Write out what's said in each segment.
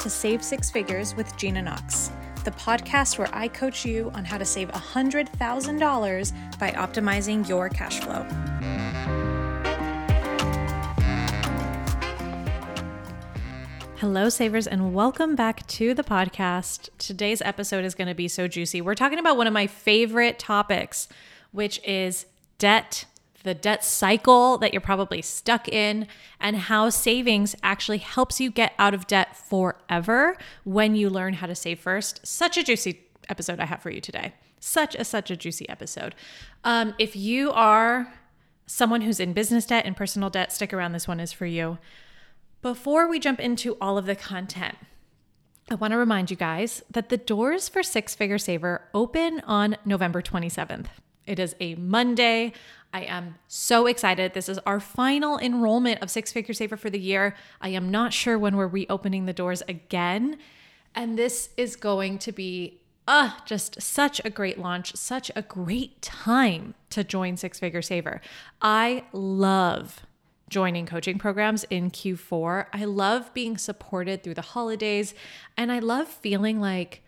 to Save Six Figures with Gina Knox, the podcast where I coach you on how to save $100,000 by optimizing your cash flow. Hello, savers, and welcome back to the podcast. Today's episode is going to be so juicy. We're talking about one of my favorite topics, which is debt the debt cycle that you're probably stuck in, and how savings actually helps you get out of debt forever when you learn how to save first. Such a juicy episode I have for you today. Such a such a juicy episode. Um, if you are someone who's in business debt and personal debt, stick around. This one is for you. Before we jump into all of the content, I want to remind you guys that the doors for Six Figure Saver open on November 27th. It is a Monday. I am so excited. This is our final enrollment of Six Figure Saver for the year. I am not sure when we're reopening the doors again. And this is going to be uh, just such a great launch, such a great time to join Six Figure Saver. I love joining coaching programs in Q4. I love being supported through the holidays, and I love feeling like,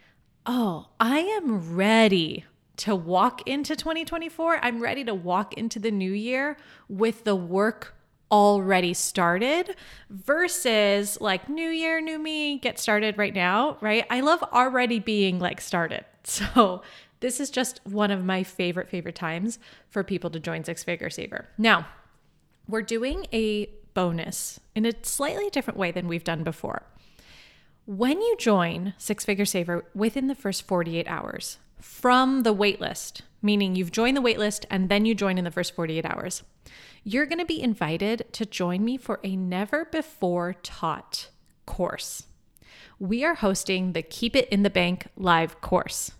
oh, I am ready to walk into 2024. I'm ready to walk into the new year with the work already started versus like new year, new me, get started right now, right? I love already being like started. So, this is just one of my favorite, favorite times for people to join Six Figure Saver. Now, we're doing a bonus in a slightly different way than we've done before. When you join Six Figure Saver within the first 48 hours, from the waitlist, meaning you've joined the waitlist and then you join in the first 48 hours, you're going to be invited to join me for a never before taught course. We are hosting the Keep It in the Bank live course.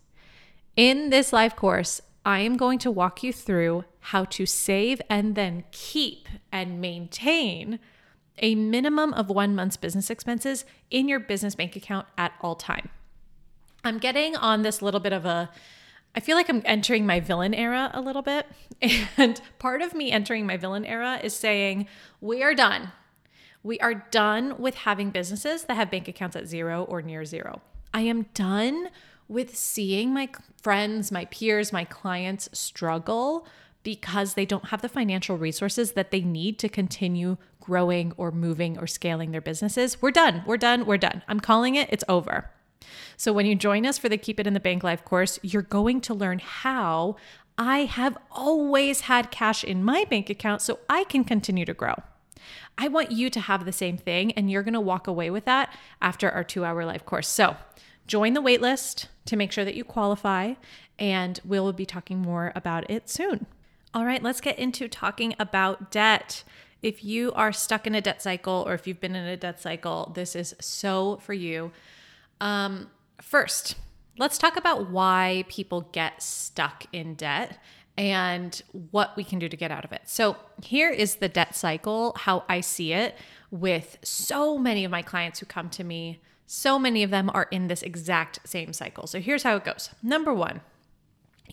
In this live course, I am going to walk you through how to save and then keep and maintain a minimum of one month's business expenses in your business bank account at all time. I'm getting on this little bit of a I feel like I'm entering my villain era a little bit. And part of me entering my villain era is saying, we are done. We are done with having businesses that have bank accounts at zero or near zero. I am done with seeing my friends, my peers, my clients struggle because they don't have the financial resources that they need to continue growing or moving or scaling their businesses. We're done. We're done. We're done. I'm calling it. It's over. So when you join us for the Keep It in the Bank Live course, you're going to learn how I have always had cash in my bank account so I can continue to grow. I want you to have the same thing, and you're going to walk away with that after our two hour live course. So, join the waitlist to make sure that you qualify, and we'll be talking more about it soon. All right, let's get into talking about debt. If you are stuck in a debt cycle or if you've been in a debt cycle, this is so for you. Um, first, let's talk about why people get stuck in debt and what we can do to get out of it. So, here is the debt cycle, how I see it with so many of my clients who come to me. So many of them are in this exact same cycle. So, here's how it goes. Number one,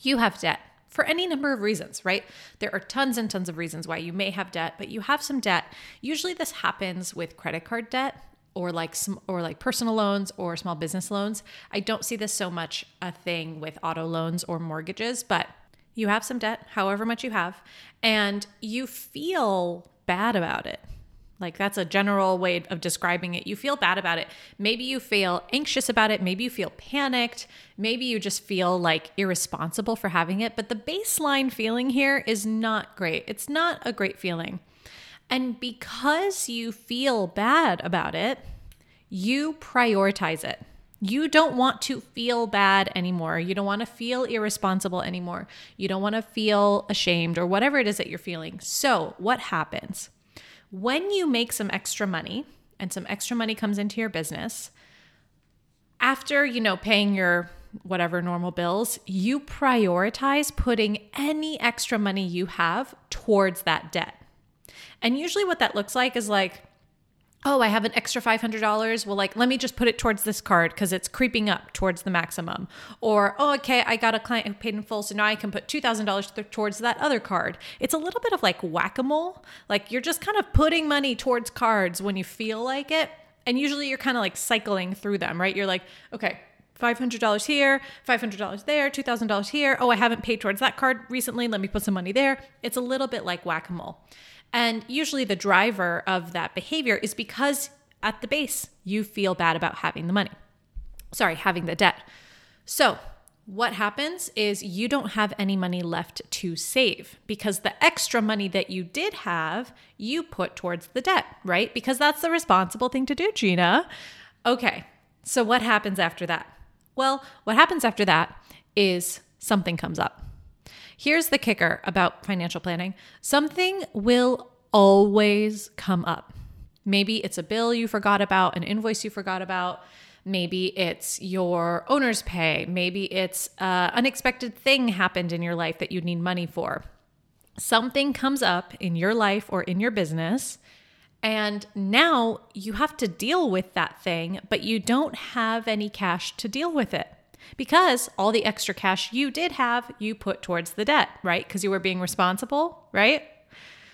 you have debt for any number of reasons, right? There are tons and tons of reasons why you may have debt, but you have some debt. Usually, this happens with credit card debt or like some or like personal loans or small business loans. I don't see this so much a thing with auto loans or mortgages, but you have some debt, however much you have, and you feel bad about it. Like that's a general way of describing it. You feel bad about it. Maybe you feel anxious about it. Maybe you feel panicked. Maybe you just feel like irresponsible for having it. But the baseline feeling here is not great. It's not a great feeling. And because you feel bad about it, you prioritize it. You don't want to feel bad anymore. You don't want to feel irresponsible anymore. You don't want to feel ashamed or whatever it is that you're feeling. So, what happens? When you make some extra money and some extra money comes into your business, after, you know, paying your whatever normal bills, you prioritize putting any extra money you have towards that debt. And usually what that looks like is like, oh, I have an extra $500. Well, like, let me just put it towards this card because it's creeping up towards the maximum. Or, oh, okay, I got a client who paid in full, so now I can put $2,000 towards that other card. It's a little bit of like whack a mole. Like, you're just kind of putting money towards cards when you feel like it. And usually you're kind of like cycling through them, right? You're like, okay, $500 here, $500 there, $2,000 here. Oh, I haven't paid towards that card recently. Let me put some money there. It's a little bit like whack a mole. And usually the driver of that behavior is because at the base, you feel bad about having the money. Sorry, having the debt. So, what happens is you don't have any money left to save because the extra money that you did have, you put towards the debt, right? Because that's the responsible thing to do, Gina. Okay, so what happens after that? Well, what happens after that is something comes up. Here's the kicker about financial planning something will always come up. Maybe it's a bill you forgot about, an invoice you forgot about. Maybe it's your owner's pay. Maybe it's an unexpected thing happened in your life that you need money for. Something comes up in your life or in your business, and now you have to deal with that thing, but you don't have any cash to deal with it because all the extra cash you did have, you put towards the debt, right? Because you were being responsible, right?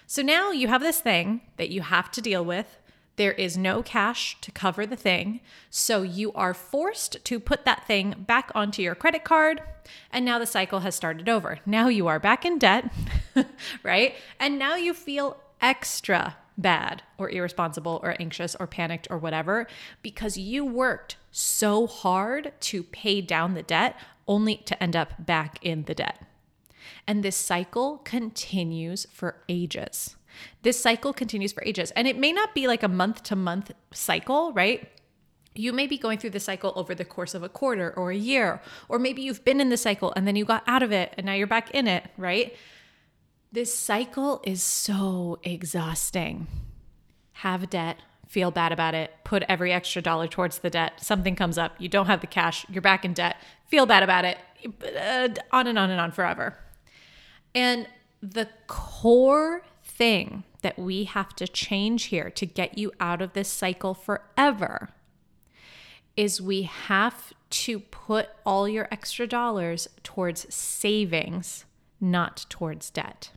So now you have this thing that you have to deal with. There is no cash to cover the thing. So you are forced to put that thing back onto your credit card. And now the cycle has started over. Now you are back in debt, right? And now you feel extra bad or irresponsible or anxious or panicked or whatever because you worked so hard to pay down the debt only to end up back in the debt. And this cycle continues for ages. This cycle continues for ages. And it may not be like a month to month cycle, right? You may be going through the cycle over the course of a quarter or a year, or maybe you've been in the cycle and then you got out of it and now you're back in it, right? This cycle is so exhausting. Have debt, feel bad about it, put every extra dollar towards the debt. Something comes up, you don't have the cash, you're back in debt, feel bad about it, uh, on and on and on forever. And the core thing that we have to change here to get you out of this cycle forever is we have to put all your extra dollars towards savings, not towards debt.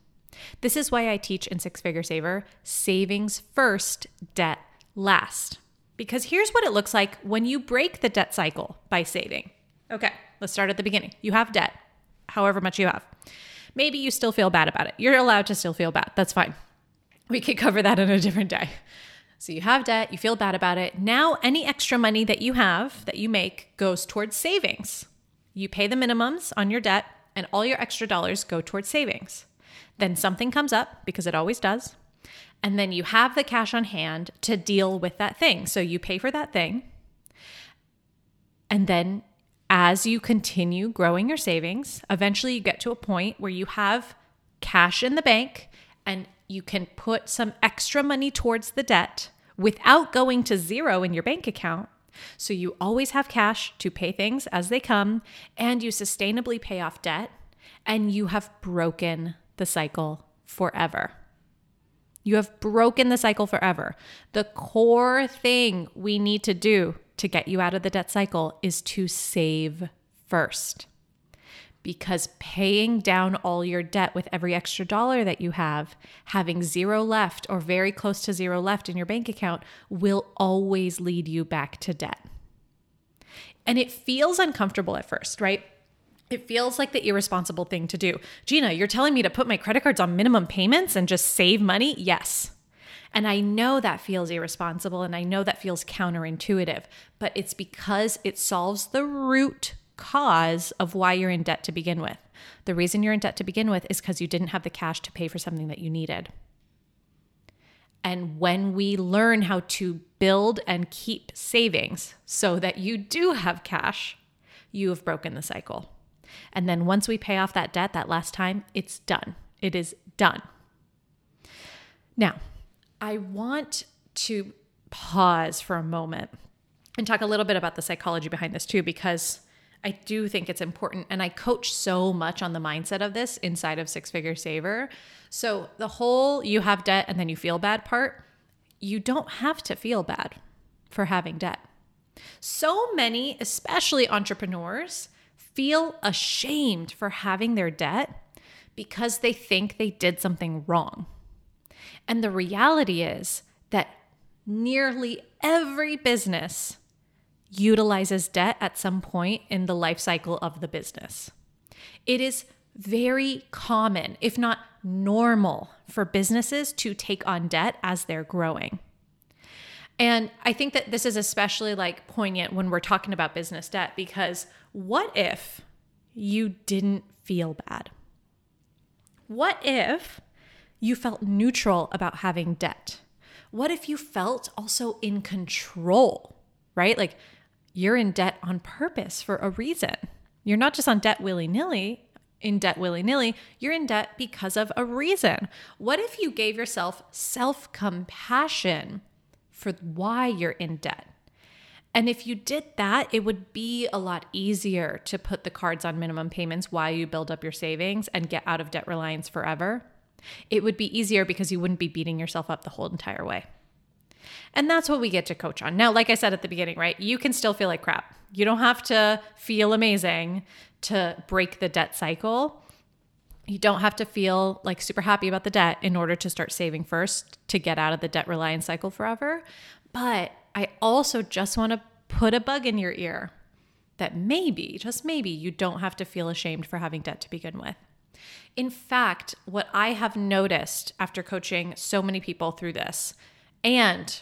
This is why I teach in Six Figure Saver savings first, debt last. Because here's what it looks like when you break the debt cycle by saving. Okay, let's start at the beginning. You have debt, however much you have. Maybe you still feel bad about it. You're allowed to still feel bad. That's fine. We could cover that in a different day. So you have debt, you feel bad about it. Now, any extra money that you have, that you make, goes towards savings. You pay the minimums on your debt, and all your extra dollars go towards savings. Then something comes up, because it always does. And then you have the cash on hand to deal with that thing. So you pay for that thing. And then as you continue growing your savings, eventually you get to a point where you have cash in the bank and you can put some extra money towards the debt without going to zero in your bank account. So you always have cash to pay things as they come and you sustainably pay off debt and you have broken the cycle forever. You have broken the cycle forever. The core thing we need to do to get you out of the debt cycle is to save first. Because paying down all your debt with every extra dollar that you have, having zero left or very close to zero left in your bank account, will always lead you back to debt. And it feels uncomfortable at first, right? It feels like the irresponsible thing to do. Gina, you're telling me to put my credit cards on minimum payments and just save money? Yes. And I know that feels irresponsible and I know that feels counterintuitive, but it's because it solves the root cause of why you're in debt to begin with. The reason you're in debt to begin with is because you didn't have the cash to pay for something that you needed. And when we learn how to build and keep savings so that you do have cash, you have broken the cycle. And then once we pay off that debt that last time, it's done. It is done. Now, I want to pause for a moment and talk a little bit about the psychology behind this too, because I do think it's important. And I coach so much on the mindset of this inside of Six Figure Saver. So, the whole you have debt and then you feel bad part, you don't have to feel bad for having debt. So many, especially entrepreneurs, feel ashamed for having their debt because they think they did something wrong. And the reality is that nearly every business utilizes debt at some point in the life cycle of the business. It is very common, if not normal, for businesses to take on debt as they're growing. And I think that this is especially like poignant when we're talking about business debt because what if you didn't feel bad? What if you felt neutral about having debt? What if you felt also in control, right? Like you're in debt on purpose for a reason. You're not just on debt willy nilly, in debt willy nilly, you're in debt because of a reason. What if you gave yourself self compassion for why you're in debt? And if you did that, it would be a lot easier to put the cards on minimum payments while you build up your savings and get out of debt reliance forever. It would be easier because you wouldn't be beating yourself up the whole entire way. And that's what we get to coach on. Now, like I said at the beginning, right? You can still feel like crap. You don't have to feel amazing to break the debt cycle. You don't have to feel like super happy about the debt in order to start saving first to get out of the debt reliance cycle forever. But I also just want to put a bug in your ear that maybe, just maybe, you don't have to feel ashamed for having debt to begin with. In fact, what I have noticed after coaching so many people through this and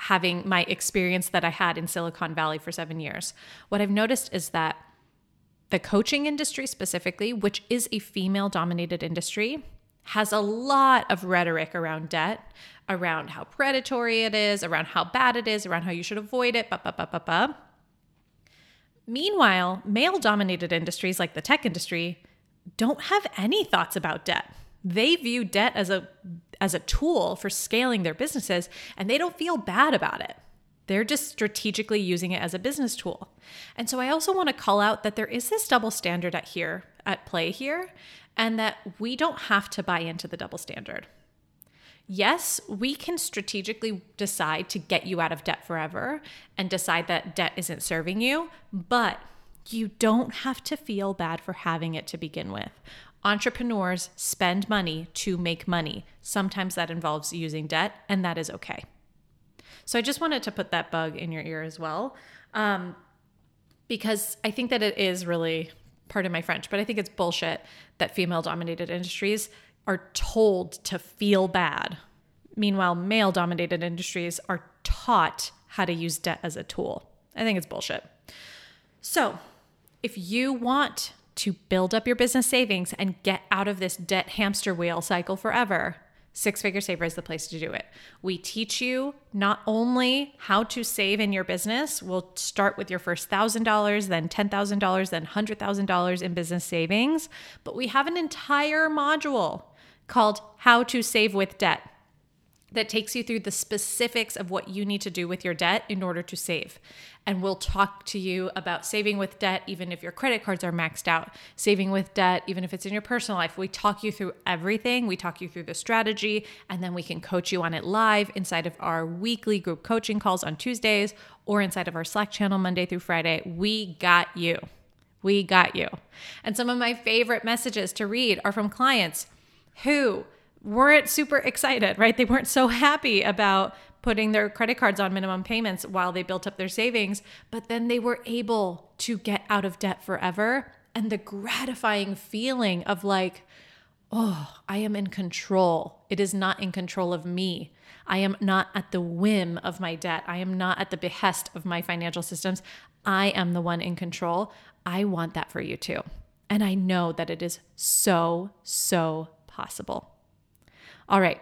having my experience that I had in Silicon Valley for seven years, what I've noticed is that the coaching industry specifically, which is a female dominated industry, has a lot of rhetoric around debt, around how predatory it is, around how bad it is, around how you should avoid it, ba ba ba ba ba. Meanwhile, male dominated industries like the tech industry don't have any thoughts about debt. They view debt as a as a tool for scaling their businesses and they don't feel bad about it. They're just strategically using it as a business tool. And so I also want to call out that there is this double standard at here at play here and that we don't have to buy into the double standard. Yes, we can strategically decide to get you out of debt forever and decide that debt isn't serving you, but you don't have to feel bad for having it to begin with. Entrepreneurs spend money to make money. Sometimes that involves using debt, and that is okay. So I just wanted to put that bug in your ear as well, um, because I think that it is really, pardon my French, but I think it's bullshit that female dominated industries are told to feel bad. Meanwhile, male dominated industries are taught how to use debt as a tool. I think it's bullshit. So, if you want to build up your business savings and get out of this debt hamster wheel cycle forever, Six Figure Saver is the place to do it. We teach you not only how to save in your business, we'll start with your first $1,000, then $10,000, then $100,000 in business savings, but we have an entire module called How to Save with Debt that takes you through the specifics of what you need to do with your debt in order to save. And we'll talk to you about saving with debt, even if your credit cards are maxed out, saving with debt, even if it's in your personal life. We talk you through everything. We talk you through the strategy, and then we can coach you on it live inside of our weekly group coaching calls on Tuesdays or inside of our Slack channel Monday through Friday. We got you. We got you. And some of my favorite messages to read are from clients who weren't super excited, right? They weren't so happy about putting their credit cards on minimum payments while they built up their savings, but then they were able to get out of debt forever. And the gratifying feeling of like, oh, I am in control. It is not in control of me. I am not at the whim of my debt. I am not at the behest of my financial systems. I am the one in control. I want that for you too. And I know that it is so, so possible. All right.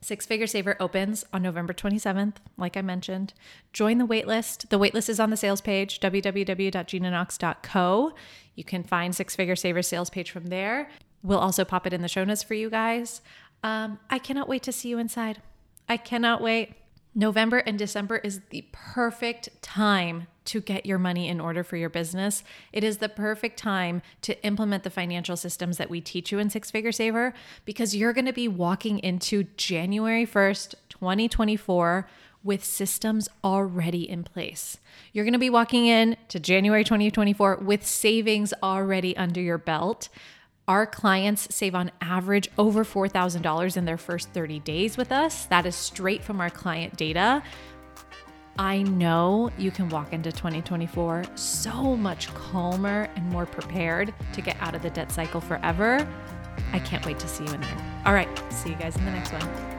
Six Figure Saver opens on November 27th, like I mentioned. Join the waitlist. The waitlist is on the sales page, www.ginaknox.co. You can find Six Figure Saver sales page from there. We'll also pop it in the show notes for you guys. Um, I cannot wait to see you inside. I cannot wait. November and December is the perfect time to get your money in order for your business. It is the perfect time to implement the financial systems that we teach you in Six Figure Saver because you're going to be walking into January 1st, 2024 with systems already in place. You're going to be walking in to January 2024 with savings already under your belt Our clients save on average over $4,000 in their first 30 days with us. That is straight from our client data. I know you can walk into 2024 so much calmer and more prepared to get out of the debt cycle forever. I can't wait to see you in there. All right, see you guys in the next one.